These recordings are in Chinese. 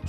《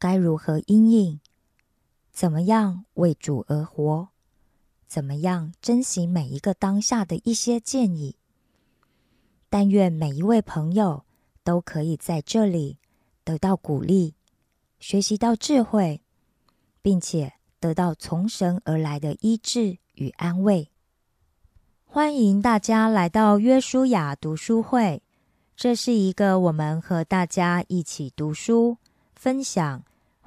该如何应应，怎么样为主而活，怎么样珍惜每一个当下的一些建议。但愿每一位朋友都可以在这里得到鼓励，学习到智慧，并且得到从神而来的医治。与安慰，欢迎大家来到约书亚读书会。这是一个我们和大家一起读书、分享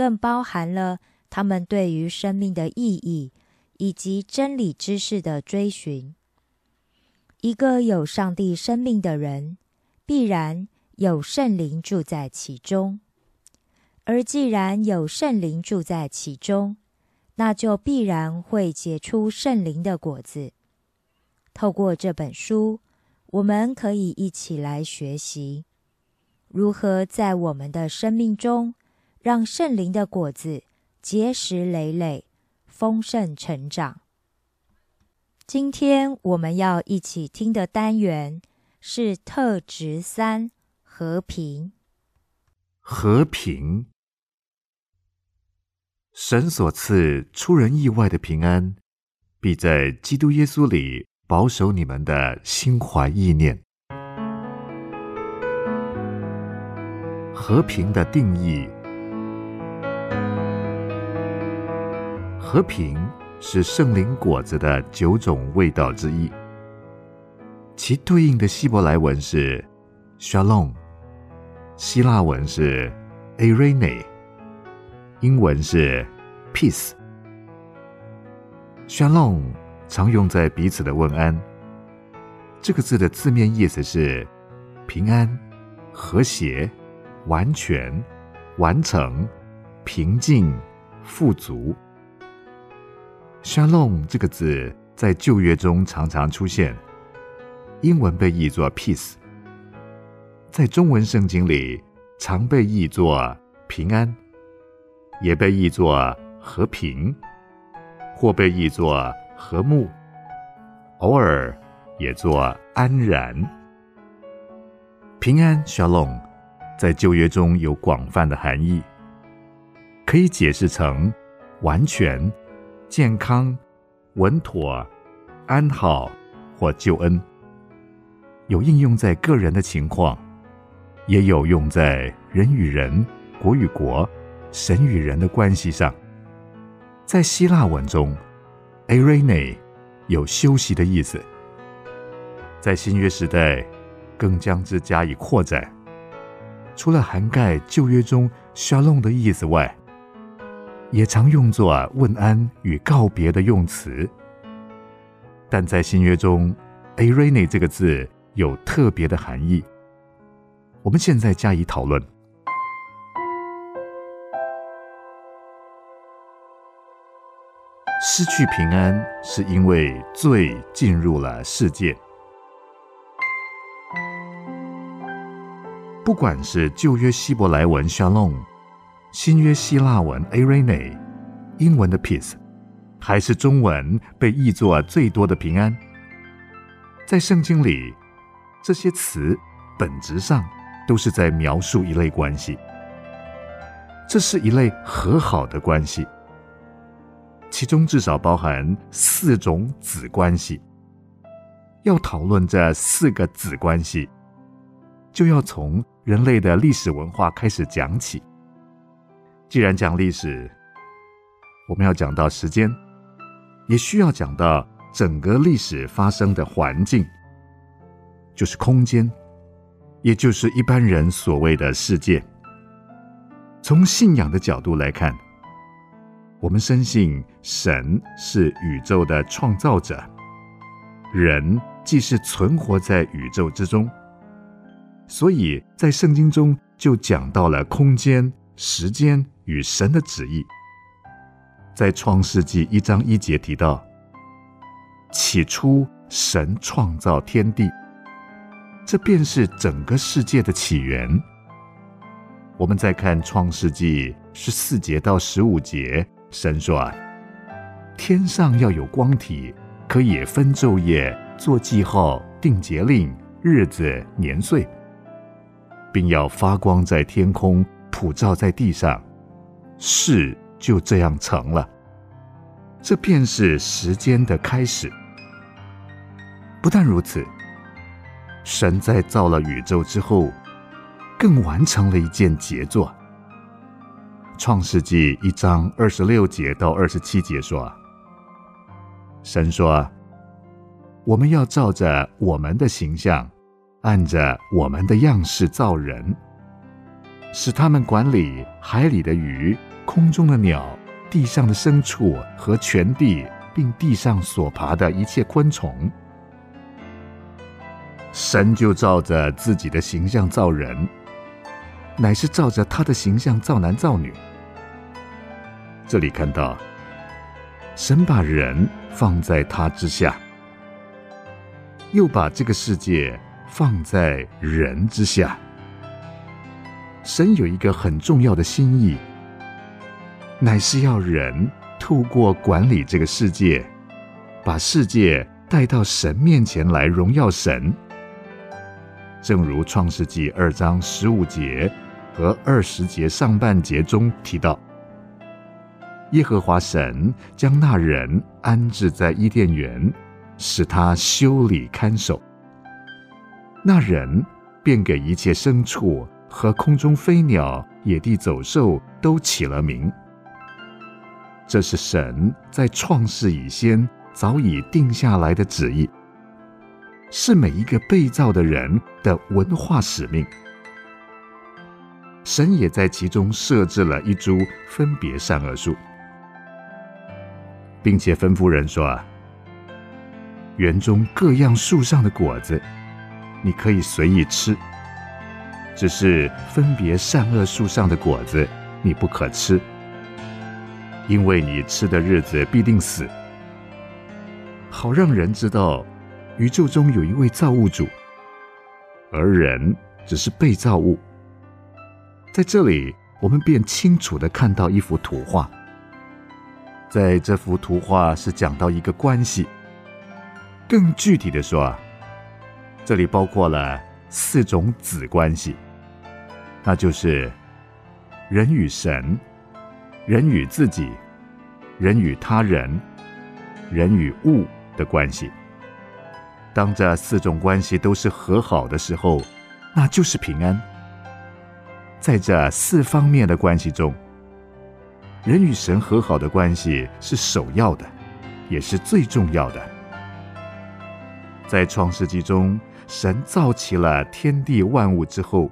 更包含了他们对于生命的意义以及真理知识的追寻。一个有上帝生命的人，必然有圣灵住在其中，而既然有圣灵住在其中，那就必然会结出圣灵的果子。透过这本书，我们可以一起来学习如何在我们的生命中让圣灵的果子结实累累、丰盛成长。今天我们要一起听的单元是特质三：和平。和平。神所赐出人意外的平安，必在基督耶稣里保守你们的心怀意念。和平的定义，和平是圣灵果子的九种味道之一，其对应的希伯来文是 shalom，希腊文是 arene。英文是 peace。Shalom 常用在彼此的问安。这个字的字面意思是平安、和谐、完全、完成、平静、富足。Shalom 这个字在旧约中常常出现，英文被译作 peace，在中文圣经里常被译作平安。也被译作和平，或被译作和睦，偶尔也作安然。平安 （Shalom） 在旧约中有广泛的含义，可以解释成完全、健康、稳妥、安好或救恩。有应用在个人的情况，也有用在人与人、国与国、神与人的关系上。在希腊文中 a r e n e 有休息的意思。在新约时代，更将之加以扩展，除了涵盖旧约中 “shalom” 的意思外，也常用作问安与告别的用词。但在新约中 a r e n e 这个字有特别的含义。我们现在加以讨论。失去平安，是因为罪进入了世界。不管是旧约希伯来文 “shalom”，新约希腊文 a r e n e 英文的 “peace”，还是中文被译作最多的“平安”，在圣经里，这些词本质上都是在描述一类关系。这是一类和好的关系，其中至少包含四种子关系。要讨论这四个子关系。就要从人类的历史文化开始讲起。既然讲历史，我们要讲到时间，也需要讲到整个历史发生的环境，就是空间，也就是一般人所谓的世界。从信仰的角度来看，我们深信神是宇宙的创造者，人既是存活在宇宙之中。所以在圣经中就讲到了空间、时间与神的旨意。在创世纪一章一节提到：“起初神创造天地，这便是整个世界的起源。”我们再看创世纪十四节到十五节，神说：“，天上要有光体，可以分昼夜，做记号，定节令，日子，年岁。”并要发光在天空，普照在地上，事就这样成了。这便是时间的开始。不但如此，神在造了宇宙之后，更完成了一件杰作。创世纪一章二十六节到二十七节说：“神说，我们要照着我们的形象。”按着我们的样式造人，使他们管理海里的鱼、空中的鸟、地上的牲畜和全地，并地上所爬的一切昆虫。神就照着自己的形象造人，乃是照着他的形象造男造女。这里看到，神把人放在他之下，又把这个世界。放在人之下，神有一个很重要的心意，乃是要人透过管理这个世界，把世界带到神面前来荣耀神。正如创世纪二章十五节和二十节上半节中提到，耶和华神将那人安置在伊甸园，使他修理看守。那人便给一切牲畜和空中飞鸟、野地走兽都起了名。这是神在创世以先早已定下来的旨意，是每一个被造的人的文化使命。神也在其中设置了一株分别善恶树，并且吩咐人说：“啊，园中各样树上的果子。”你可以随意吃，只是分别善恶树上的果子，你不可吃，因为你吃的日子必定死。好让人知道，宇宙中有一位造物主，而人只是被造物。在这里，我们便清楚的看到一幅图画，在这幅图画是讲到一个关系，更具体的说啊。这里包括了四种子关系，那就是人与神、人与自己、人与他人、人与物的关系。当这四种关系都是和好的时候，那就是平安。在这四方面的关系中，人与神和好的关系是首要的，也是最重要的。在创世纪中，神造起了天地万物之后，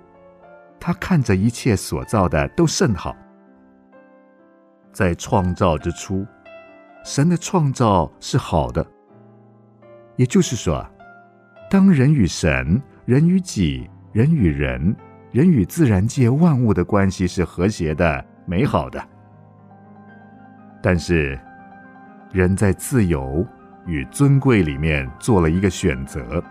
他看着一切所造的都甚好。在创造之初，神的创造是好的。也就是说，当人与神、人与己、人与人、人与自然界万物的关系是和谐的、美好的，但是人在自由与尊贵里面做了一个选择。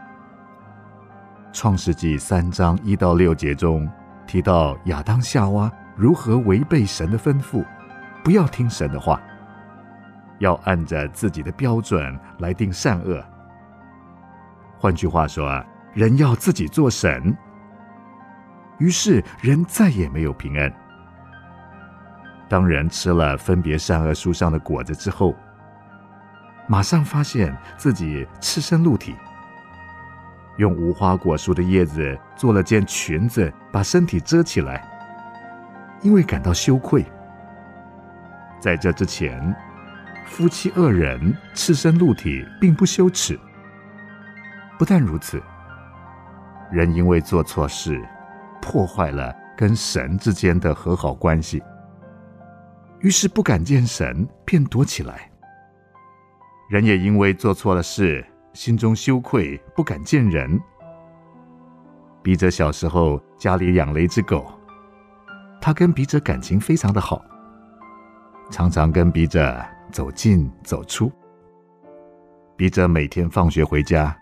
创世纪三章一到六节中提到亚当夏娃如何违背神的吩咐，不要听神的话，要按着自己的标准来定善恶。换句话说，人要自己做神。于是人再也没有平安。当人吃了分别善恶树上的果子之后，马上发现自己赤身露体，用无花果树的叶子做了件裙子，把身体遮起来，因为感到羞愧。在这之前，夫妻二人赤身露体并不羞耻。不但如此，人因为做错事，破坏了跟神之间的和好关系，于是不敢见神，便躲起来。人也因为做错了事，心中羞愧，不敢见人。笔者小时候家里养了一只狗，他跟笔者感情非常的好，常常跟笔者走进走出。笔者每天放学回家。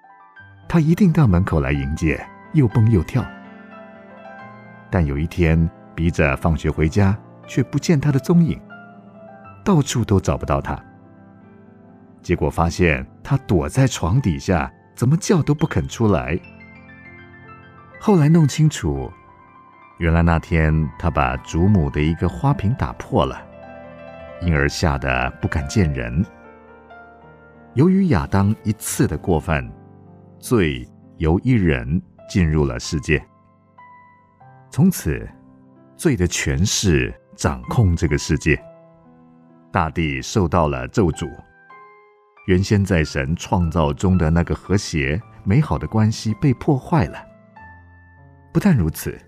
他一定到门口来迎接，又蹦又跳。但有一天，笔者放学回家，却不见他的踪影，到处都找不到他。结果发现他躲在床底下，怎么叫都不肯出来。后来弄清楚，原来那天他把祖母的一个花瓶打破了，因而吓得不敢见人。由于亚当一次的过犯。罪由一人进入了世界，从此罪的权势掌控这个世界，大地受到了咒诅。原先在神创造中的那个和谐美好的关系被破坏了。不但如此，《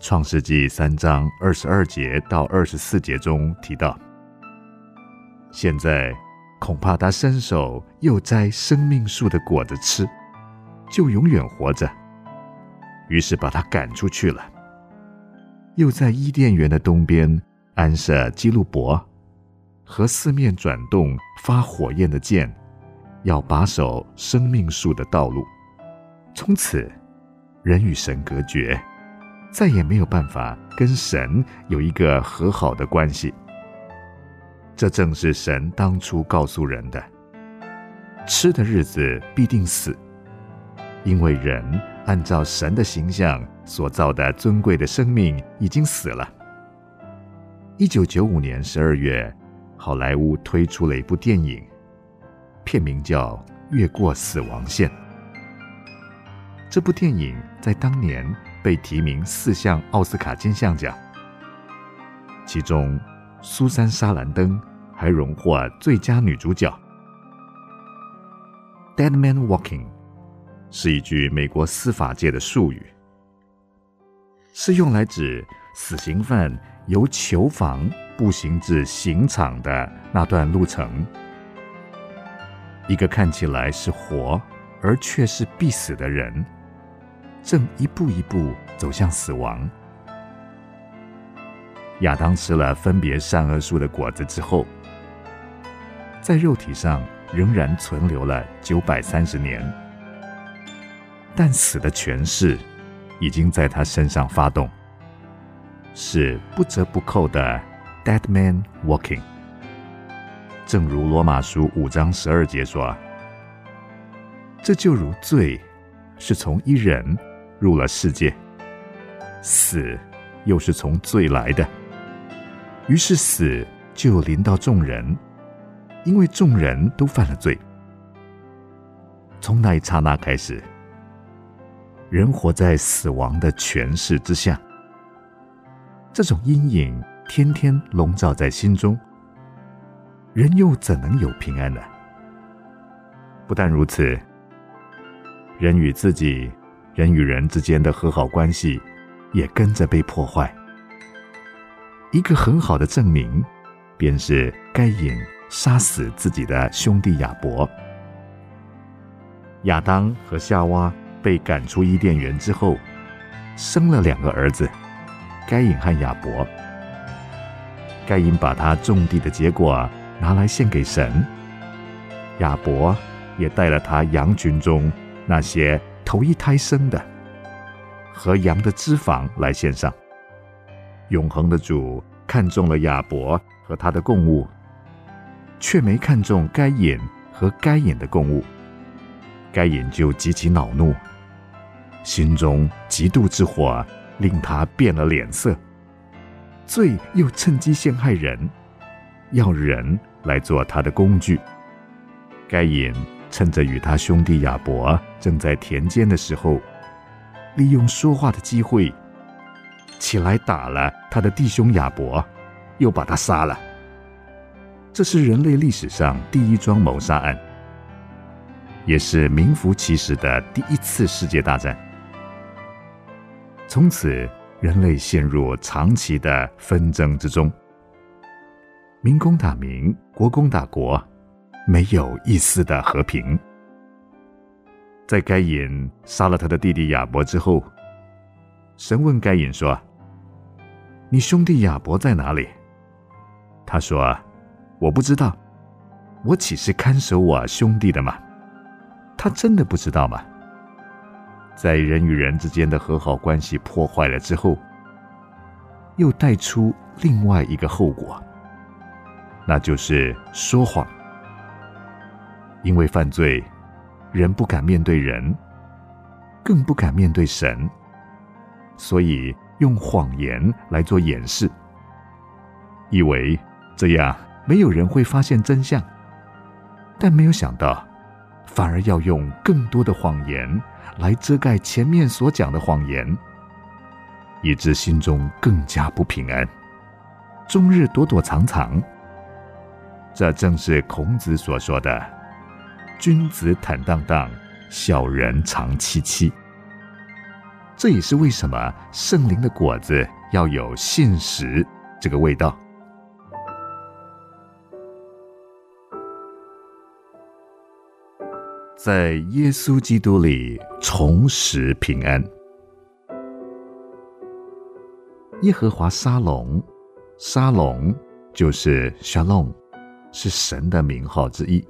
创世纪》三章二十二节到二十四节中提到，现在。恐怕他伸手又摘生命树的果子吃，就永远活着。于是把他赶出去了。又在伊甸园的东边安设基路伯和四面转动发火焰的剑，要把守生命树的道路。从此，人与神隔绝，再也没有办法跟神有一个和好的关系。这正是神当初告诉人的：吃的日子必定死，因为人按照神的形象所造的尊贵的生命已经死了。一九九五年十二月，好莱坞推出了一部电影，片名叫《越过死亡线》。这部电影在当年被提名四项奥斯卡金像奖，其中苏珊·莎兰登。还荣获最佳女主角。Dead man walking 是一句美国司法界的术语，是用来指死刑犯由囚房步行至刑场的那段路程。一个看起来是活而却是必死的人，正一步一步走向死亡。亚当吃了分别善恶树的果子之后。在肉体上仍然存留了九百三十年，但死的权势已经在他身上发动，是不折不扣的 dead man walking。正如罗马书五章十二节说：“这就如罪是从一人入了世界，死又是从罪来的，于是死。”就临到众人，因为众人都犯了罪。从那一刹那开始，人活在死亡的权势之下，这种阴影天天笼罩在心中，人又怎能有平安呢？不但如此，人与自己、人与人之间的和好关系也跟着被破坏。一个很好的证明，便是该隐杀死自己的兄弟亚伯。亚当和夏娃被赶出伊甸园之后，生了两个儿子，该隐和亚伯。该隐把他种地的结果拿来献给神，亚伯也带了他羊群中那些头一胎生的和羊的脂肪来献上。永恒的主看中了亚伯和他的供物，却没看中该隐和该隐的供物。该隐就极其恼怒，心中嫉妒之火令他变了脸色。罪又趁机陷害人，要人来做他的工具。该隐趁着与他兄弟亚伯正在田间的时候，利用说话的机会，起来打了他的弟兄亚伯，又把他杀了。这是人类历史上第一桩谋杀案。也是名副其实的第一次世界大战。从此，人类陷入长期的纷争之中，民攻打民，国攻打国，没有一丝的和平。在该隐杀了他的弟弟亚伯之后，神问该隐说：“你兄弟亚伯在哪里？”他说：“我不知道，我岂是看守我兄弟的吗？”他真的不知道吗？在人与人之间的和好关系破坏了之后，又带出另外一个后果，那就是说谎。因为犯罪，人不敢面对人，更不敢面对神，所以用谎言来做掩饰，以为这样没有人会发现真相，但没有想到。反而要用更多的谎言来遮盖前面所讲的谎言，以致心中更加不平安，终日躲躲藏藏。这正是孔子所说的“君子坦荡荡，小人长戚戚”。这也是为什么圣灵的果子要有信实这个味道。在耶稣基督里重拾平安。耶和华沙龙，沙龙就是沙龙是神的名号之一，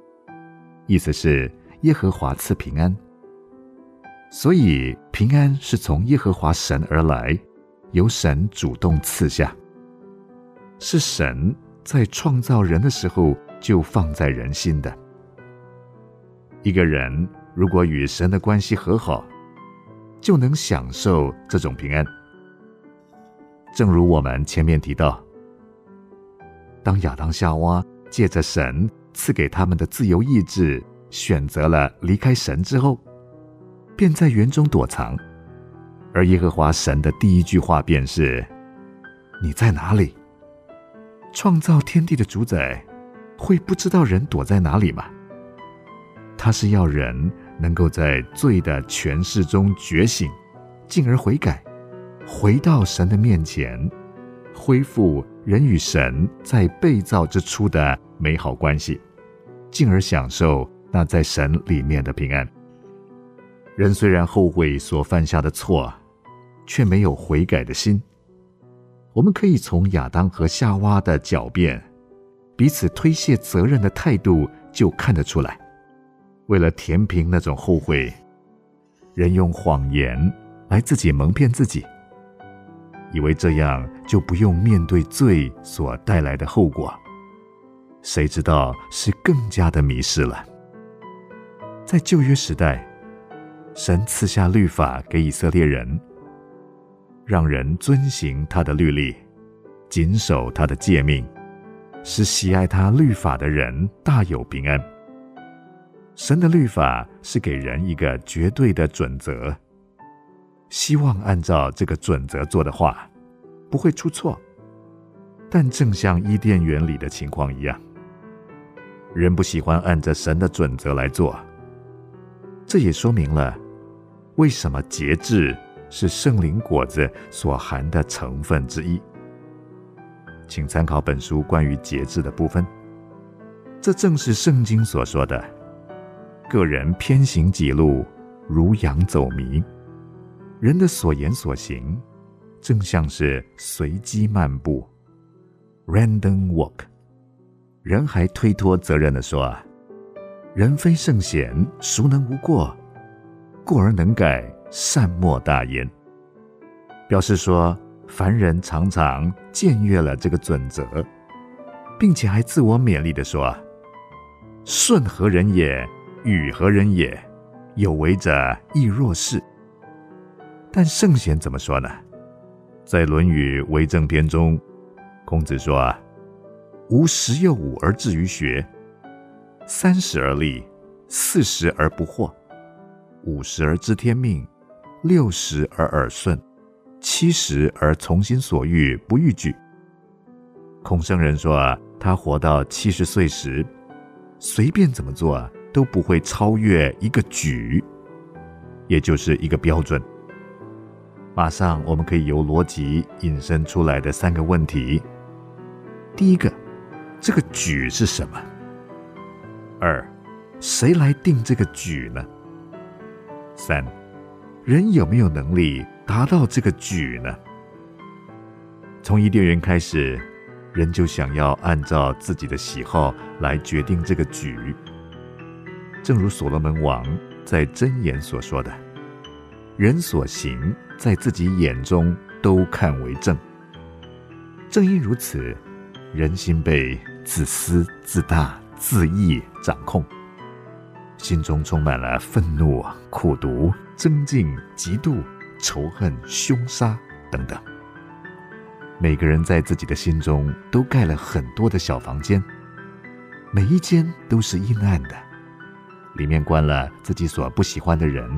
意思是耶和华赐平安。所以平安是从耶和华神而来，由神主动赐下，是神在创造人的时候就放在人心的。一个人如果与神的关系和好，就能享受这种平安。正如我们前面提到，当亚当夏娃借着神赐给他们的自由意志，选择了离开神之后，便在园中躲藏。而耶和华神的第一句话便是：“你在哪里？”创造天地的主宰会不知道人躲在哪里吗？他是要人能够在罪的权势中觉醒，进而悔改，回到神的面前，恢复人与神在被造之初的美好关系，进而享受那在神里面的平安。人虽然后悔所犯下的错，却没有悔改的心。我们可以从亚当和夏娃的狡辩、彼此推卸责任的态度就看得出来。为了填平那种后悔，人用谎言来自己蒙骗自己，以为这样就不用面对罪所带来的后果。谁知道是更加的迷失了。在旧约时代，神赐下律法给以色列人，让人遵行他的律例，谨守他的诫命，使喜爱他律法的人大有平安。神的律法是给人一个绝对的准则，希望按照这个准则做的话，不会出错。但正像伊甸园里的情况一样，人不喜欢按着神的准则来做。这也说明了为什么节制是圣灵果子所含的成分之一。请参考本书关于节制的部分。这正是圣经所说的：“个人偏行己路，如羊走迷；人的所言所行，正像是随机漫步。” Random walk，人还推脱责任的说：“人非圣贤，孰能无过？过而能改，善莫大焉。”表示说，凡人常常僭越了这个准则，并且还自我勉励的说：“顺何人也？与何人也？有为者亦若是。”但圣贤怎么说呢？在《论语为政篇》中。孔子说：“啊，吾十有五而志于学，三十而立，四十而不惑，五十而知天命，六十而耳顺，七十而从心所欲不逾矩。”孔圣人说：“啊，他活到七十岁时，随便怎么做都不会超越一个矩，也就是一个标准。”马上我们可以由逻辑引申出来的三个问题。第一个，这个举是什么？二，谁来定这个举呢？三，人有没有能力达到这个举呢？从伊甸园开始，人就想要按照自己的喜好来决定这个举。正如所罗门王在箴言所说的：“人所行，在自己眼中都看为正。”正因如此。人心被自私、自大、自意掌控，心中充满了愤怒、苦毒、憎敬、嫉妒、仇恨、凶杀等等。每个人在自己的心中都盖了很多的小房间，每一间都是阴暗的，里面关了自己所不喜欢的人：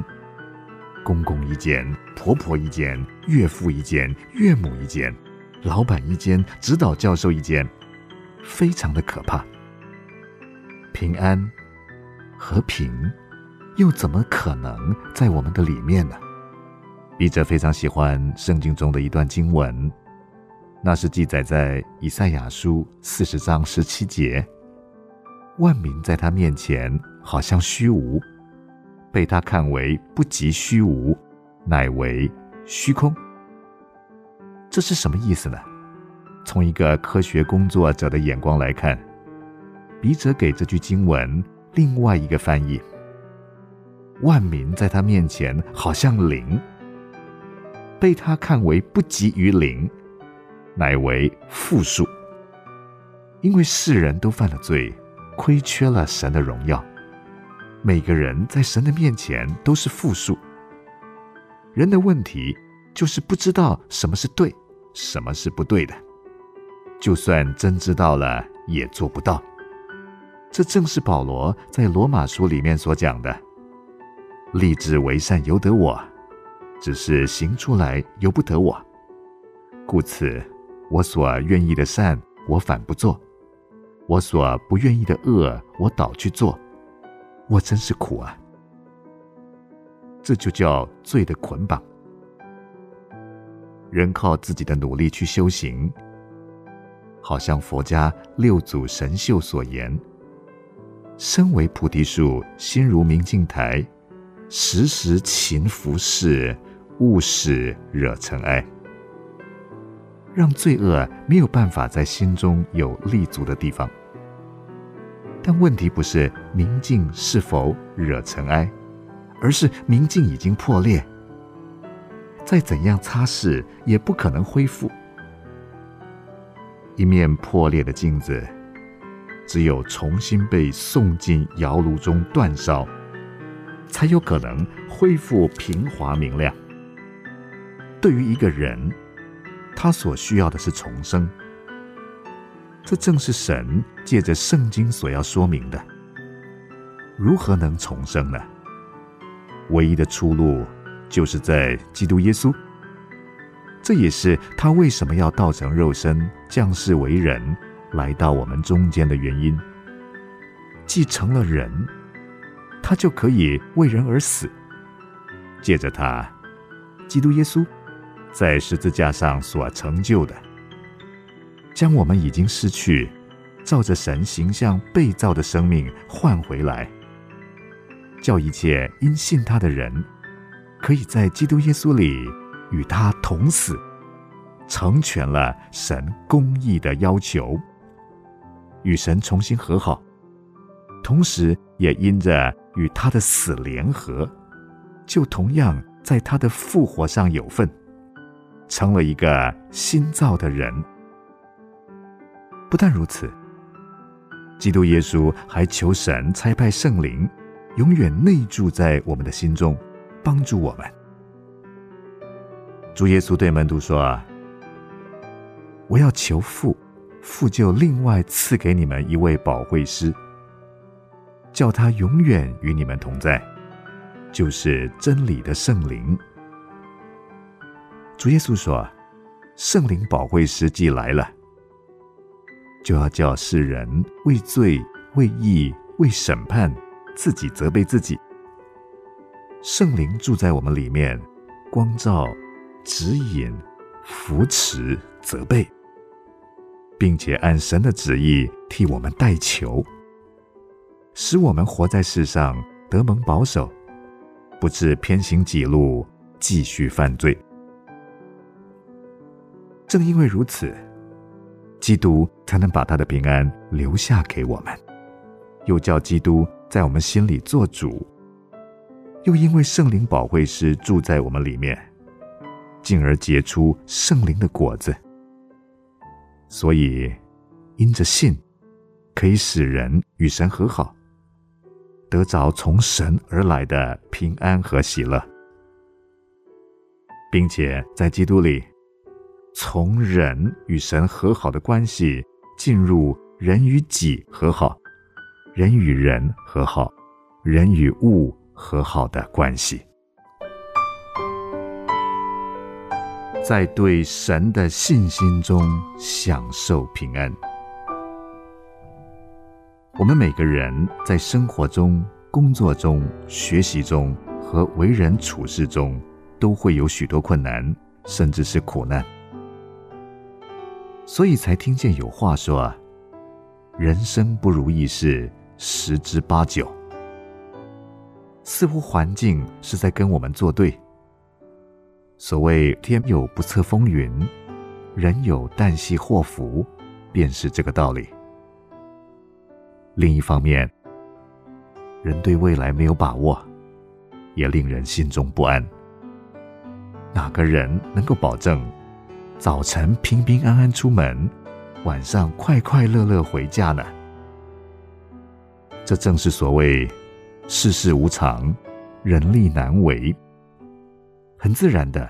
公公一间，婆婆一间，岳父一间，岳母一间。老板一间，指导教授一间，非常的可怕。平安、和平，又怎么可能在我们的里面呢？笔者非常喜欢圣经中的一段经文，那是记载在以赛亚书四十章十七节：“万民在他面前好像虚无，被他看为不及虚无，乃为虚空。”这是什么意思呢？从一个科学工作者的眼光来看，笔者给这句经文另外一个翻译：万民在他面前好像零，被他看为不及于零，乃为负数。因为世人都犯了罪，亏缺了神的荣耀，每个人在神的面前都是负数。人的问题就是不知道什么是对。什么是不对的？就算真知道了，也做不到。这正是保罗在罗马书里面所讲的：“立志为善由得我，只是行出来由不得我。故此，我所愿意的善，我反不做；我所不愿意的恶，我倒去做。我真是苦啊！这就叫罪的捆绑。”人靠自己的努力去修行，好像佛家六祖神秀所言：“身为菩提树，心如明镜台，时时勤拂拭，勿使惹尘埃。”让罪恶没有办法在心中有立足的地方。但问题不是明镜是否惹尘埃，而是明镜已经破裂。再怎样擦拭，也不可能恢复。一面破裂的镜子，只有重新被送进窑炉中煅烧，才有可能恢复平滑明亮。对于一个人，他所需要的是重生。这正是神借着圣经所要说明的。如何能重生呢？唯一的出路就是在基督耶稣。这也是他为什么要道成肉身、降世为人，来到我们中间的原因。既成了人，他就可以为人而死。借着他，基督耶稣在十字架上所成就的，将我们已经失去、照着神形象被造的生命换回来，叫一切因信他的人，可以在基督耶稣里与他同死，成全了神公义的要求，与神重新和好。同时，也因着与他的死联合，就同样在他的复活上有份，成了一个新造的人。不但如此，基督耶稣还求神差派圣灵，永远内住在我们的心中，帮助我们。主耶稣对门徒说：“啊我要求父，父就另外赐给你们一位保惠师。”叫他永远与你们同在，就是真理的圣灵。主耶稣说：“圣灵保惠师既来了，就要叫世人为罪、为义、为审判，自己责备自己。圣灵住在我们里面，光照、指引、扶持、责备，并且按神的旨意替我们代求。”使我们活在世上得蒙保守，不致偏行己路，继续犯罪。正因为如此，基督才能把他的平安留下给我们，又叫基督在我们心里做主，又因为圣灵保惠师住在我们里面，进而结出圣灵的果子。所以，因着信，可以使人与神和好。得着从神而来的平安和喜乐，并且在基督里，从人与神和好的关系进入人与己和好、人与人和好、人与物和好的关系，在对神的信心中享受平安。我们每个人在生活中、工作中、学习中和为人处事中，都会有许多困难，甚至是苦难。所以才听见有话说：“人生不如意事十之八九。”似乎环境是在跟我们作对。所谓“天有不测风云，人有旦夕祸福”，便是这个道理。另一方面，人对未来没有把握，也令人心中不安。哪个人能够保证早晨平平安安出门，晚上快快乐乐回家呢？这正是所谓世事无常，人力难为。很自然的，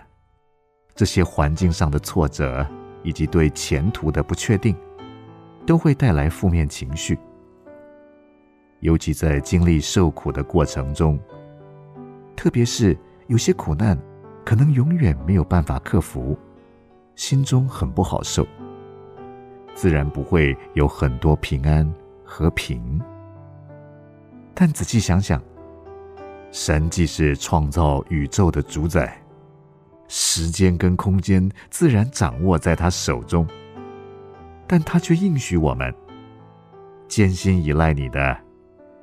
这些环境上的挫折以及对前途的不确定，都会带来负面情绪。尤其在经历受苦的过程中，特别是有些苦难可能永远没有办法克服，心中很不好受，自然不会有很多平安和平。但仔细想想，神既是创造宇宙的主宰，时间跟空间自然掌握在他手中，但他却应许我们，艰辛依赖你的。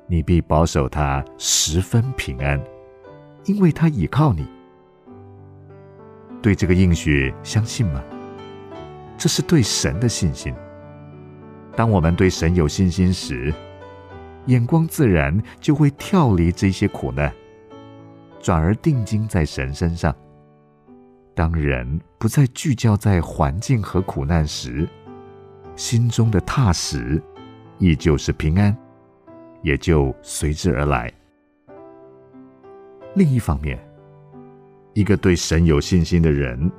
你必保守他十分平安，因为他倚靠你。对这个应许相信吗？这是对神的信心。当我们对神有信心时，眼光自然就会跳离这些苦难，转而定睛在神身上。当人不再聚焦在环境和苦难时，心中的踏实依旧是平安。也就随之而来。另一方面，一个对神有信心的人，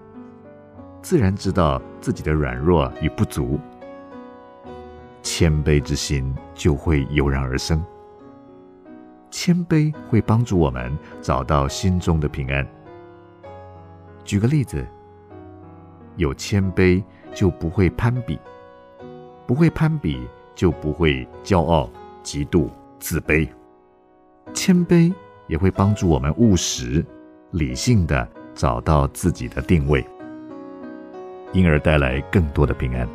自然知道自己的软弱与不足，谦卑之心就会油然而生。谦卑会帮助我们找到心中的平安。举个例子，有谦卑就不会攀比，不会攀比就不会骄傲、嫉妒、自卑。谦卑也会帮助我们务实、理性的找到自己的定位，因而带来更多的平安。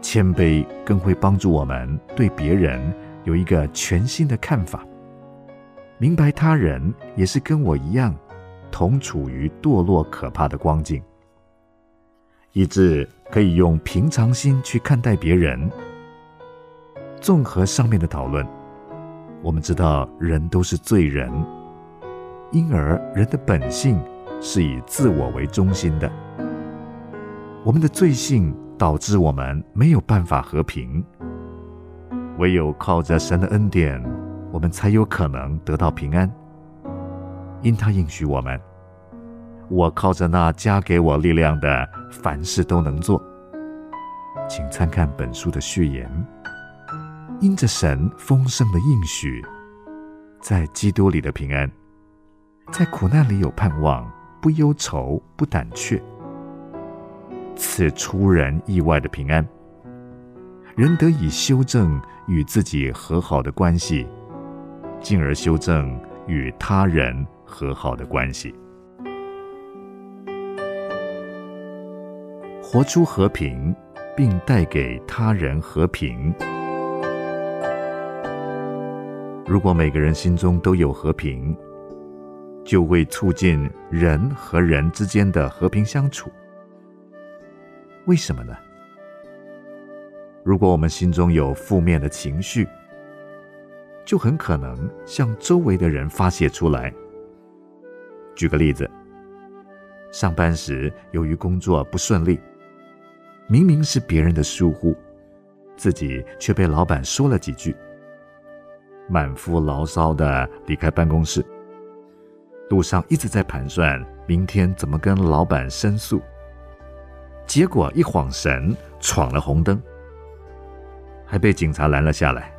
谦卑更会帮助我们对别人有一个全新的看法，明白他人也是跟我一样，同处于堕落可怕的光景，以致可以用平常心去看待别人。综合上面的讨论，我们知道人都是罪人，因而人的本性是以自我为中心的，我们的罪性。导致我们没有办法和平，唯有靠着神的恩典，我们才有可能得到平安。因他应许我们：“我靠着那加给我力量的，凡事都能做。”请参看本书的序言。因着神丰盛的应许，在基督里的平安，在苦难里有盼望，不忧愁，不胆怯。此出人意外的平安，人得以修正与自己和好的关系，进而修正与他人和好的关系，活出和平，并带给他人和平。如果每个人心中都有和平，就会促进人和人之间的和平相处。为什么呢？如果我们心中有负面的情绪，就很可能向周围的人发泄出来。举个例子，上班时由于工作不顺利，明明是别人的疏忽，自己却被老板说了几句，满腹牢骚的离开办公室，路上一直在盘算明天怎么跟老板申诉。结果一晃神，闯了红灯，还被警察拦了下来，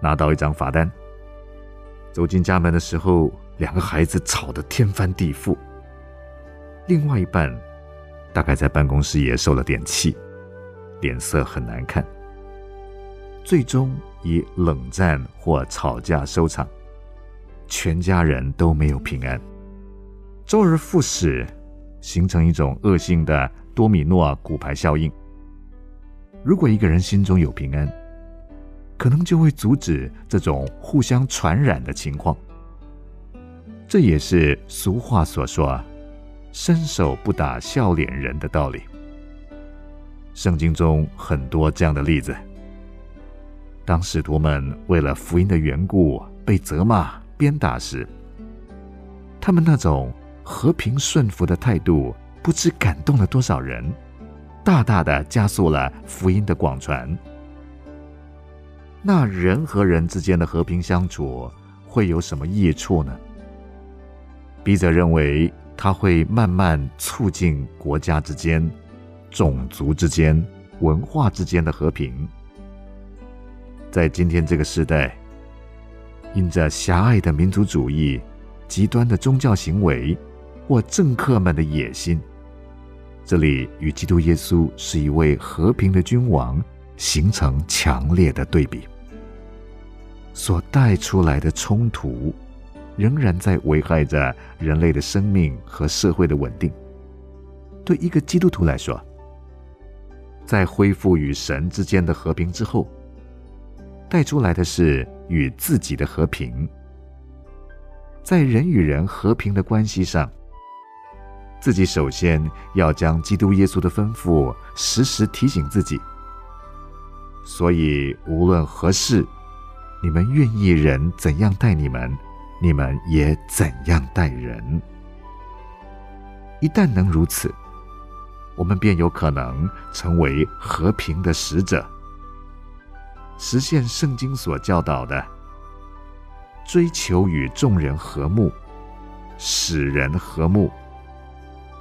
拿到一张罚单。走进家门的时候，两个孩子吵得天翻地覆。另外一半大概在办公室也受了点气，脸色很难看。最终以冷战或吵架收场，全家人都没有平安，周而复始，形成一种恶性的。多米诺骨牌效应。如果一个人心中有平安，可能就会阻止这种互相传染的情况。这也是俗话所说“伸手不打笑脸人”的道理。圣经中很多这样的例子。当使徒们为了福音的缘故被责骂、鞭打时，他们那种和平顺服的态度。不知感动了多少人，大大的加速了福音的广传。那人和人之间的和平相处会有什么益处呢？笔者认为，它会慢慢促进国家之间、种族之间、文化之间的和平。在今天这个时代，因着狭隘的民族主义、极端的宗教行为或政客们的野心。这里与基督耶稣是一位和平的君王形成强烈的对比，所带出来的冲突，仍然在危害着人类的生命和社会的稳定。对一个基督徒来说，在恢复与神之间的和平之后，带出来的是与自己的和平，在人与人和平的关系上。自己首先要将基督耶稣的吩咐时时提醒自己，所以无论何事，你们愿意人怎样待你们，你们也怎样待人。一旦能如此，我们便有可能成为和平的使者，实现圣经所教导的，追求与众人和睦，使人和睦。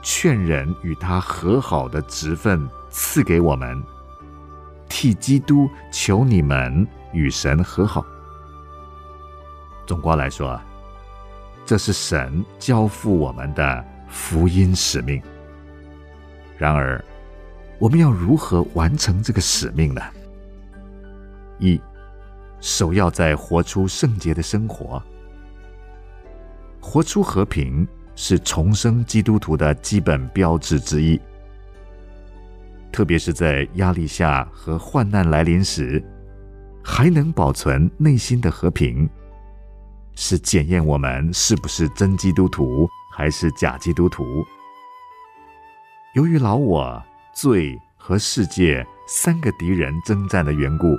劝人与他和好的职分赐给我们，替基督求你们与神和好。总括来说，这是神交付我们的福音使命。然而，我们要如何完成这个使命呢？一，首要在活出圣洁的生活，活出和平是重生基督徒的基本标志之一。特别是在压力下和患难来临时，还能保存内心的和平，是检验我们是不是真基督徒还是假基督徒。由于老我、罪和世界三个敌人征战的缘故，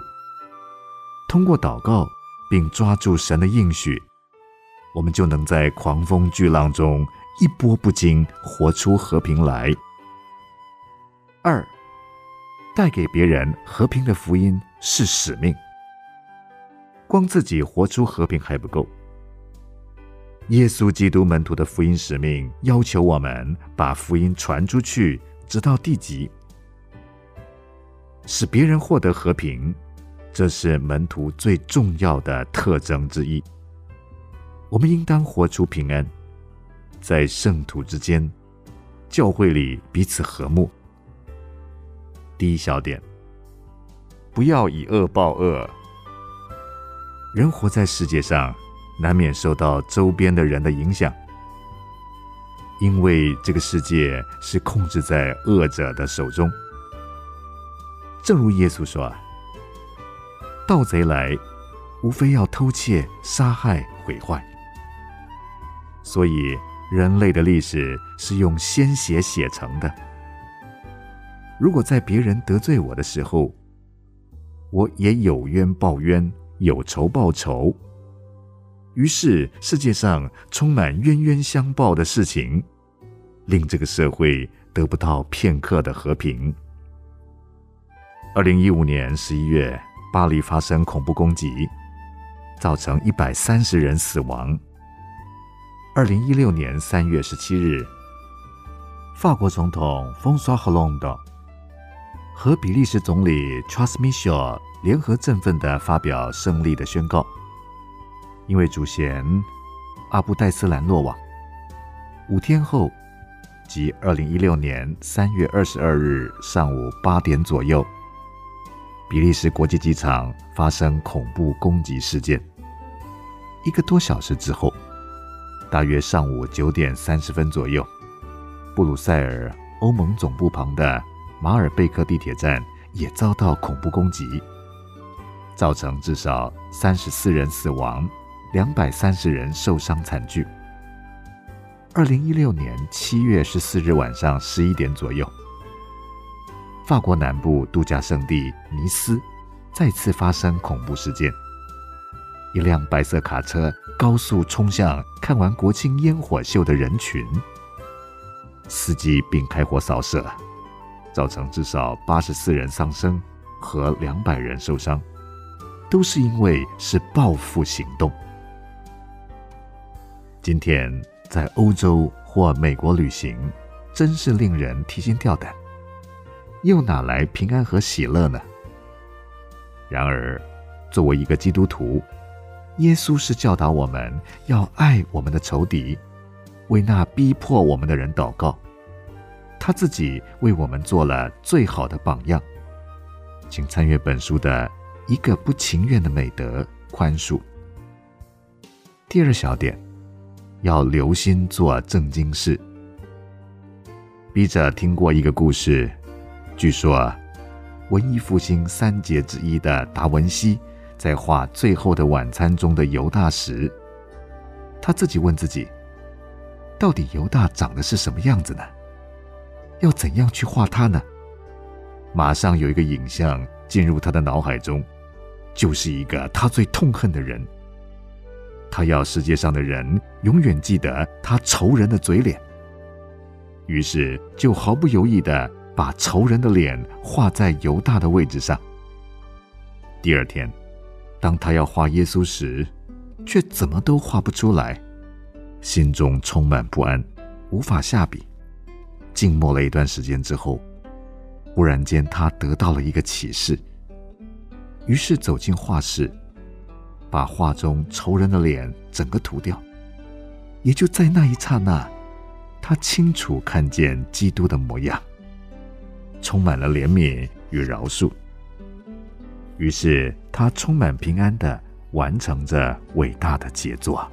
通过祷告并抓住神的应许，我们就能在狂风巨浪中一波不惊，活出和平来。二。带给别人和平的福音是使命，光自己活出和平还不够。耶稣基督门徒的福音使命要求我们把福音传出去，直到地极，使别人获得和平，这是门徒最重要的特征之一。我们应当活出平安，在圣徒之间、教会里彼此和睦。第一小点，不要以恶报恶。人活在世界上，难免受到周边的人的影响，因为这个世界是控制在恶者的手中。正如耶稣说：“啊盗贼来，无非要偷窃、杀害、毁坏。”所以，人类的历史是用鲜血写成的。如果在别人得罪我的时候，我也有冤报冤，有仇报仇，于是世界上充满冤冤相报的事情，令这个社会得不到片刻的和平。二零一五年十一月，巴黎发生恐怖攻击，造成一百三十人死亡。二零一六年三月十七日，法国总统风沙·赫隆的。和比利时总理 Charles Michel 联合振奋地发表胜利的宣告，因为主嫌阿布戴斯兰落网。五天后，即二零一六年三月二十二日上午八点左右，比利时国际机场发生恐怖攻击事件。一个多小时之后，大约上午九点三十分左右，布鲁塞尔欧盟总部旁的。马尔贝克地铁站也遭到恐怖攻击，造成至少三十四人死亡，两百三十人受伤惨剧。二零一六年七月十四日晚上十一点左右，法国南部度假胜地尼斯再次发生恐怖事件，一辆白色卡车高速冲向看完国庆烟火秀的人群，司机并开火扫射。造成至少八十四人丧生和两百人受伤，都是因为是报复行动。今天在欧洲或美国旅行，真是令人提心吊胆，又哪来平安和喜乐呢？然而，作为一个基督徒，耶稣是教导我们要爱我们的仇敌，为那逼迫我们的人祷告。他自己为我们做了最好的榜样，请参阅本书的一个不情愿的美德——宽恕。第二小点，要留心做正经事。笔者听过一个故事，据说文艺复兴三杰之一的达文西在画《最后的晚餐》中的犹大时，他自己问自己：到底犹大长得是什么样子呢？要怎样去画他呢？马上有一个影像进入他的脑海中，就是一个他最痛恨的人。他要世界上的人永远记得他仇人的嘴脸。于是就毫不犹豫的把仇人的脸画在犹大的位置上。第二天，当他要画耶稣时，却怎么都画不出来，心中充满不安，无法下笔。静默了一段时间之后，忽然间，他得到了一个启示：于是走进画室，把画中仇人的脸整个涂掉。也就在那一刹那，他清楚看见基督的模样，充满了怜悯与饶恕。于是他充满平安的完成着伟大的杰作。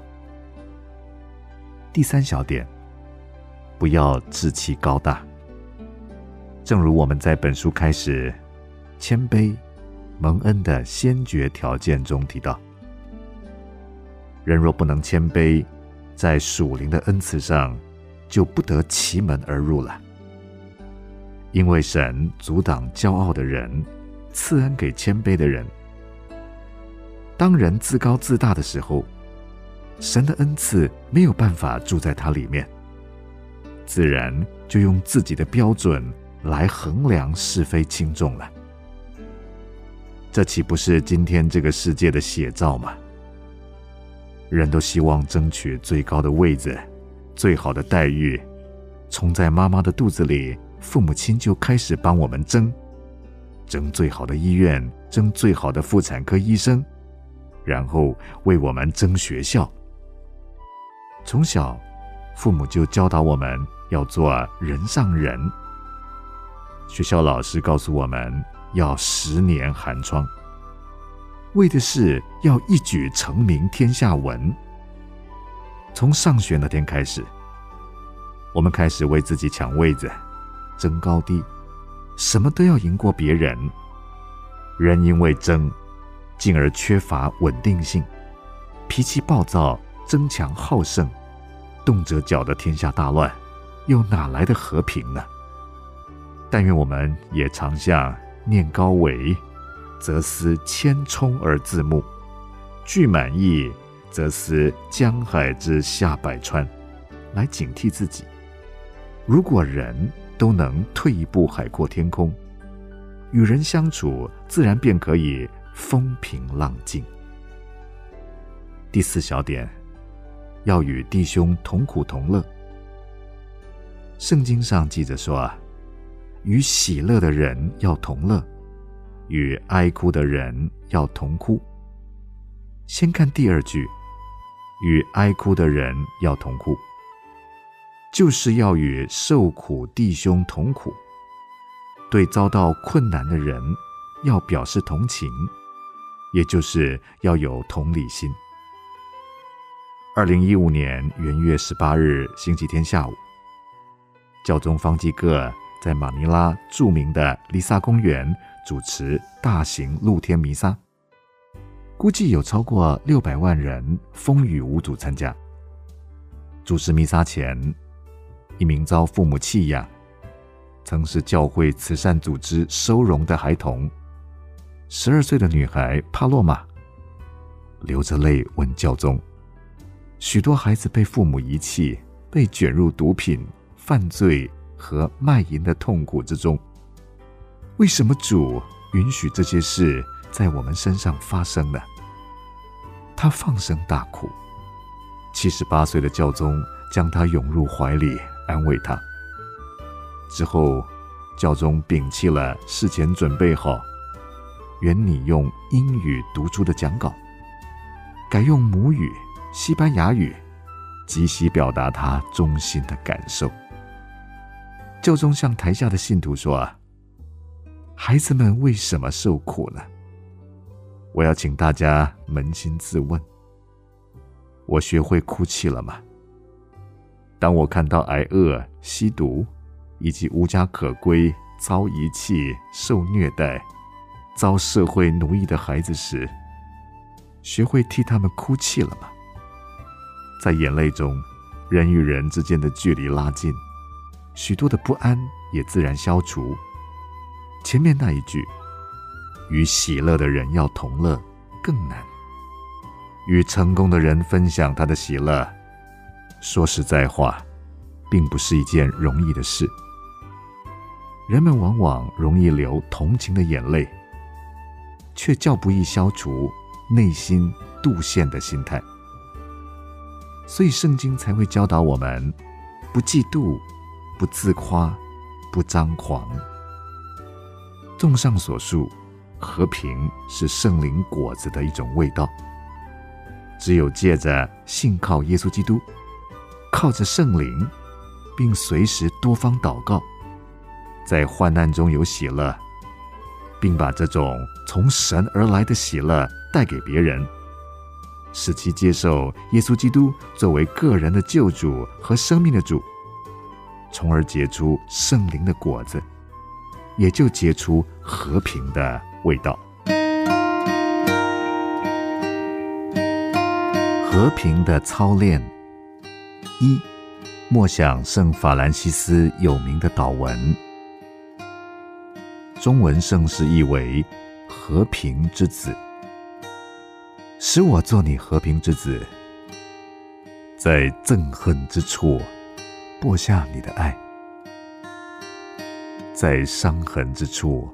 第三小点，不要志气高大。正如我们在本书开始谦卑蒙恩的先决条件中提到，人若不能谦卑，在属灵的恩赐上，就不得其门而入了。因为神阻挡骄傲的人，赐恩给谦卑的人。当人自高自大的时候，神的恩赐没有办法住在他里面，自然就用自己的标准来衡量是非轻重了。这岂不是今天这个世界的写照吗？人都希望争取最高的位子、最好的待遇。从在妈妈的肚子里，父母亲就开始帮我们争，争最好的医院，争最好的妇产科医生，然后为我们争学校。从小，父母就教导我们要做人上人。学校老师告诉我们要十年寒窗。为的是要一举成名天下闻。从上学那天开始，我们开始为自己抢位子、争高低，什么都要赢过别人。人因为争，进而缺乏稳定性，脾气暴躁，争强好胜，动辄搅得天下大乱，又哪来的和平呢？但愿我们也常像念高维。则思千冲而自牧，具满意，则思江海之下百川，来警惕自己。如果人都能退一步海阔天空，与人相处自然便可以风平浪静。第四小点，要与弟兄同苦同乐。圣经上记着说啊，与喜乐的人要同乐。与哀哭的人要同哭。先看第二句，与哀哭的人要同哭，就是要与受苦弟兄同苦。对遭到困难的人，要表示同情，也就是要有同理心。二零一五年元月十八日星期天下午，教宗方济各在马尼拉著名的丽萨公园。主持大型露天弥撒，估计有超过六百万人风雨无阻参加。主持弥撒前，一名遭父母弃养、曾是教会慈善组织收容的孩童，十二岁的女孩帕洛玛，流着泪问教宗：许多孩子被父母遗弃，被卷入毒品、犯罪和卖淫的痛苦之中。为什么主允许这些事在我们身上发生呢？他放声大哭。七十八岁的教宗将他拥入怀里，安慰他。之后，教宗摒弃了事前准备好原拟用英语读出的讲稿，改用母语西班牙语，即席表达他衷心的感受。教宗向台下的信徒说：“啊。”孩子们为什么受苦呢？我要请大家扪心自问：我学会哭泣了吗？当我看到挨饿、吸毒以及无家可归、遭遗弃、受虐待、遭社会奴役的孩子时，学会替他们哭泣了吗？在眼泪中，人与人之间的距离拉近，许多的不安也自然消除。前面那一句，与喜乐的人要同乐，更难。与成功的人分享他的喜乐，说实在话，并不是一件容易的事。人们往往容易流同情的眼泪，却较不易消除内心妒羡的心态。所以圣经才会教导我们：不嫉妒，不自夸，不张狂。综上所述，和平是圣灵果子的一种味道。只有借着信靠耶稣基督，靠着圣灵，并随时多方祷告，在患难中有喜乐，并把这种从神而来的喜乐带给别人，使其接受耶稣基督作为个人的救主和生命的主，从而结出圣灵的果子，也就结出和平的味道。和平的操练一，默想圣法兰西斯有名的祷文，中文圣诗意为“和平之子”，使我做你和平之子，在憎恨之处播下你的爱，在伤痕之处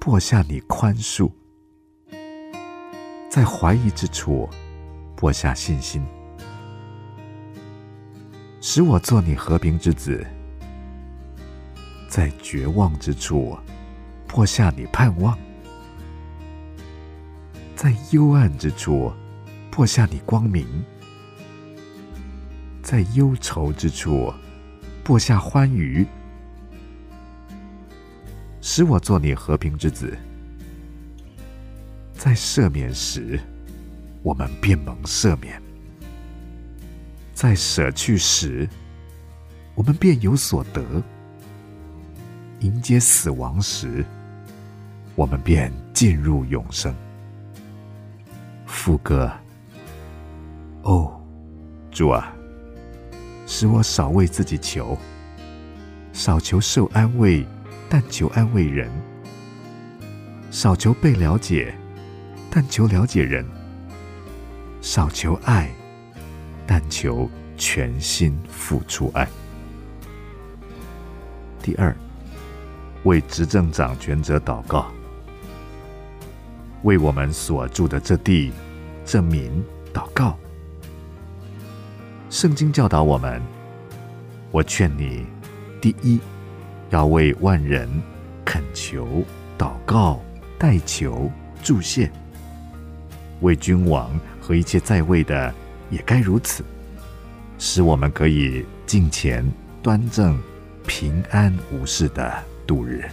播下你宽恕，在怀疑之处。播下信心，使我做你和平之子；在绝望之处，播下你盼望；在幽暗之处，播下你光明；在忧愁之处，播下欢愉。使我做你和平之子，在赦免时。我们便蒙赦免，在舍去时，我们便有所得；迎接死亡时，我们便进入永生。副歌：哦，主啊，使我少为自己求，少求受安慰，但求安慰人；少求被了解，但求了解人。少求爱，但求全心付出爱。第二，为执政掌权者祷告，为我们所住的这地、这民祷告。圣经教导我们，我劝你，第一，要为万人恳求、祷告、代求、祝谢，为君王。和一切在位的也该如此，使我们可以敬虔、端正、平安无事的度日。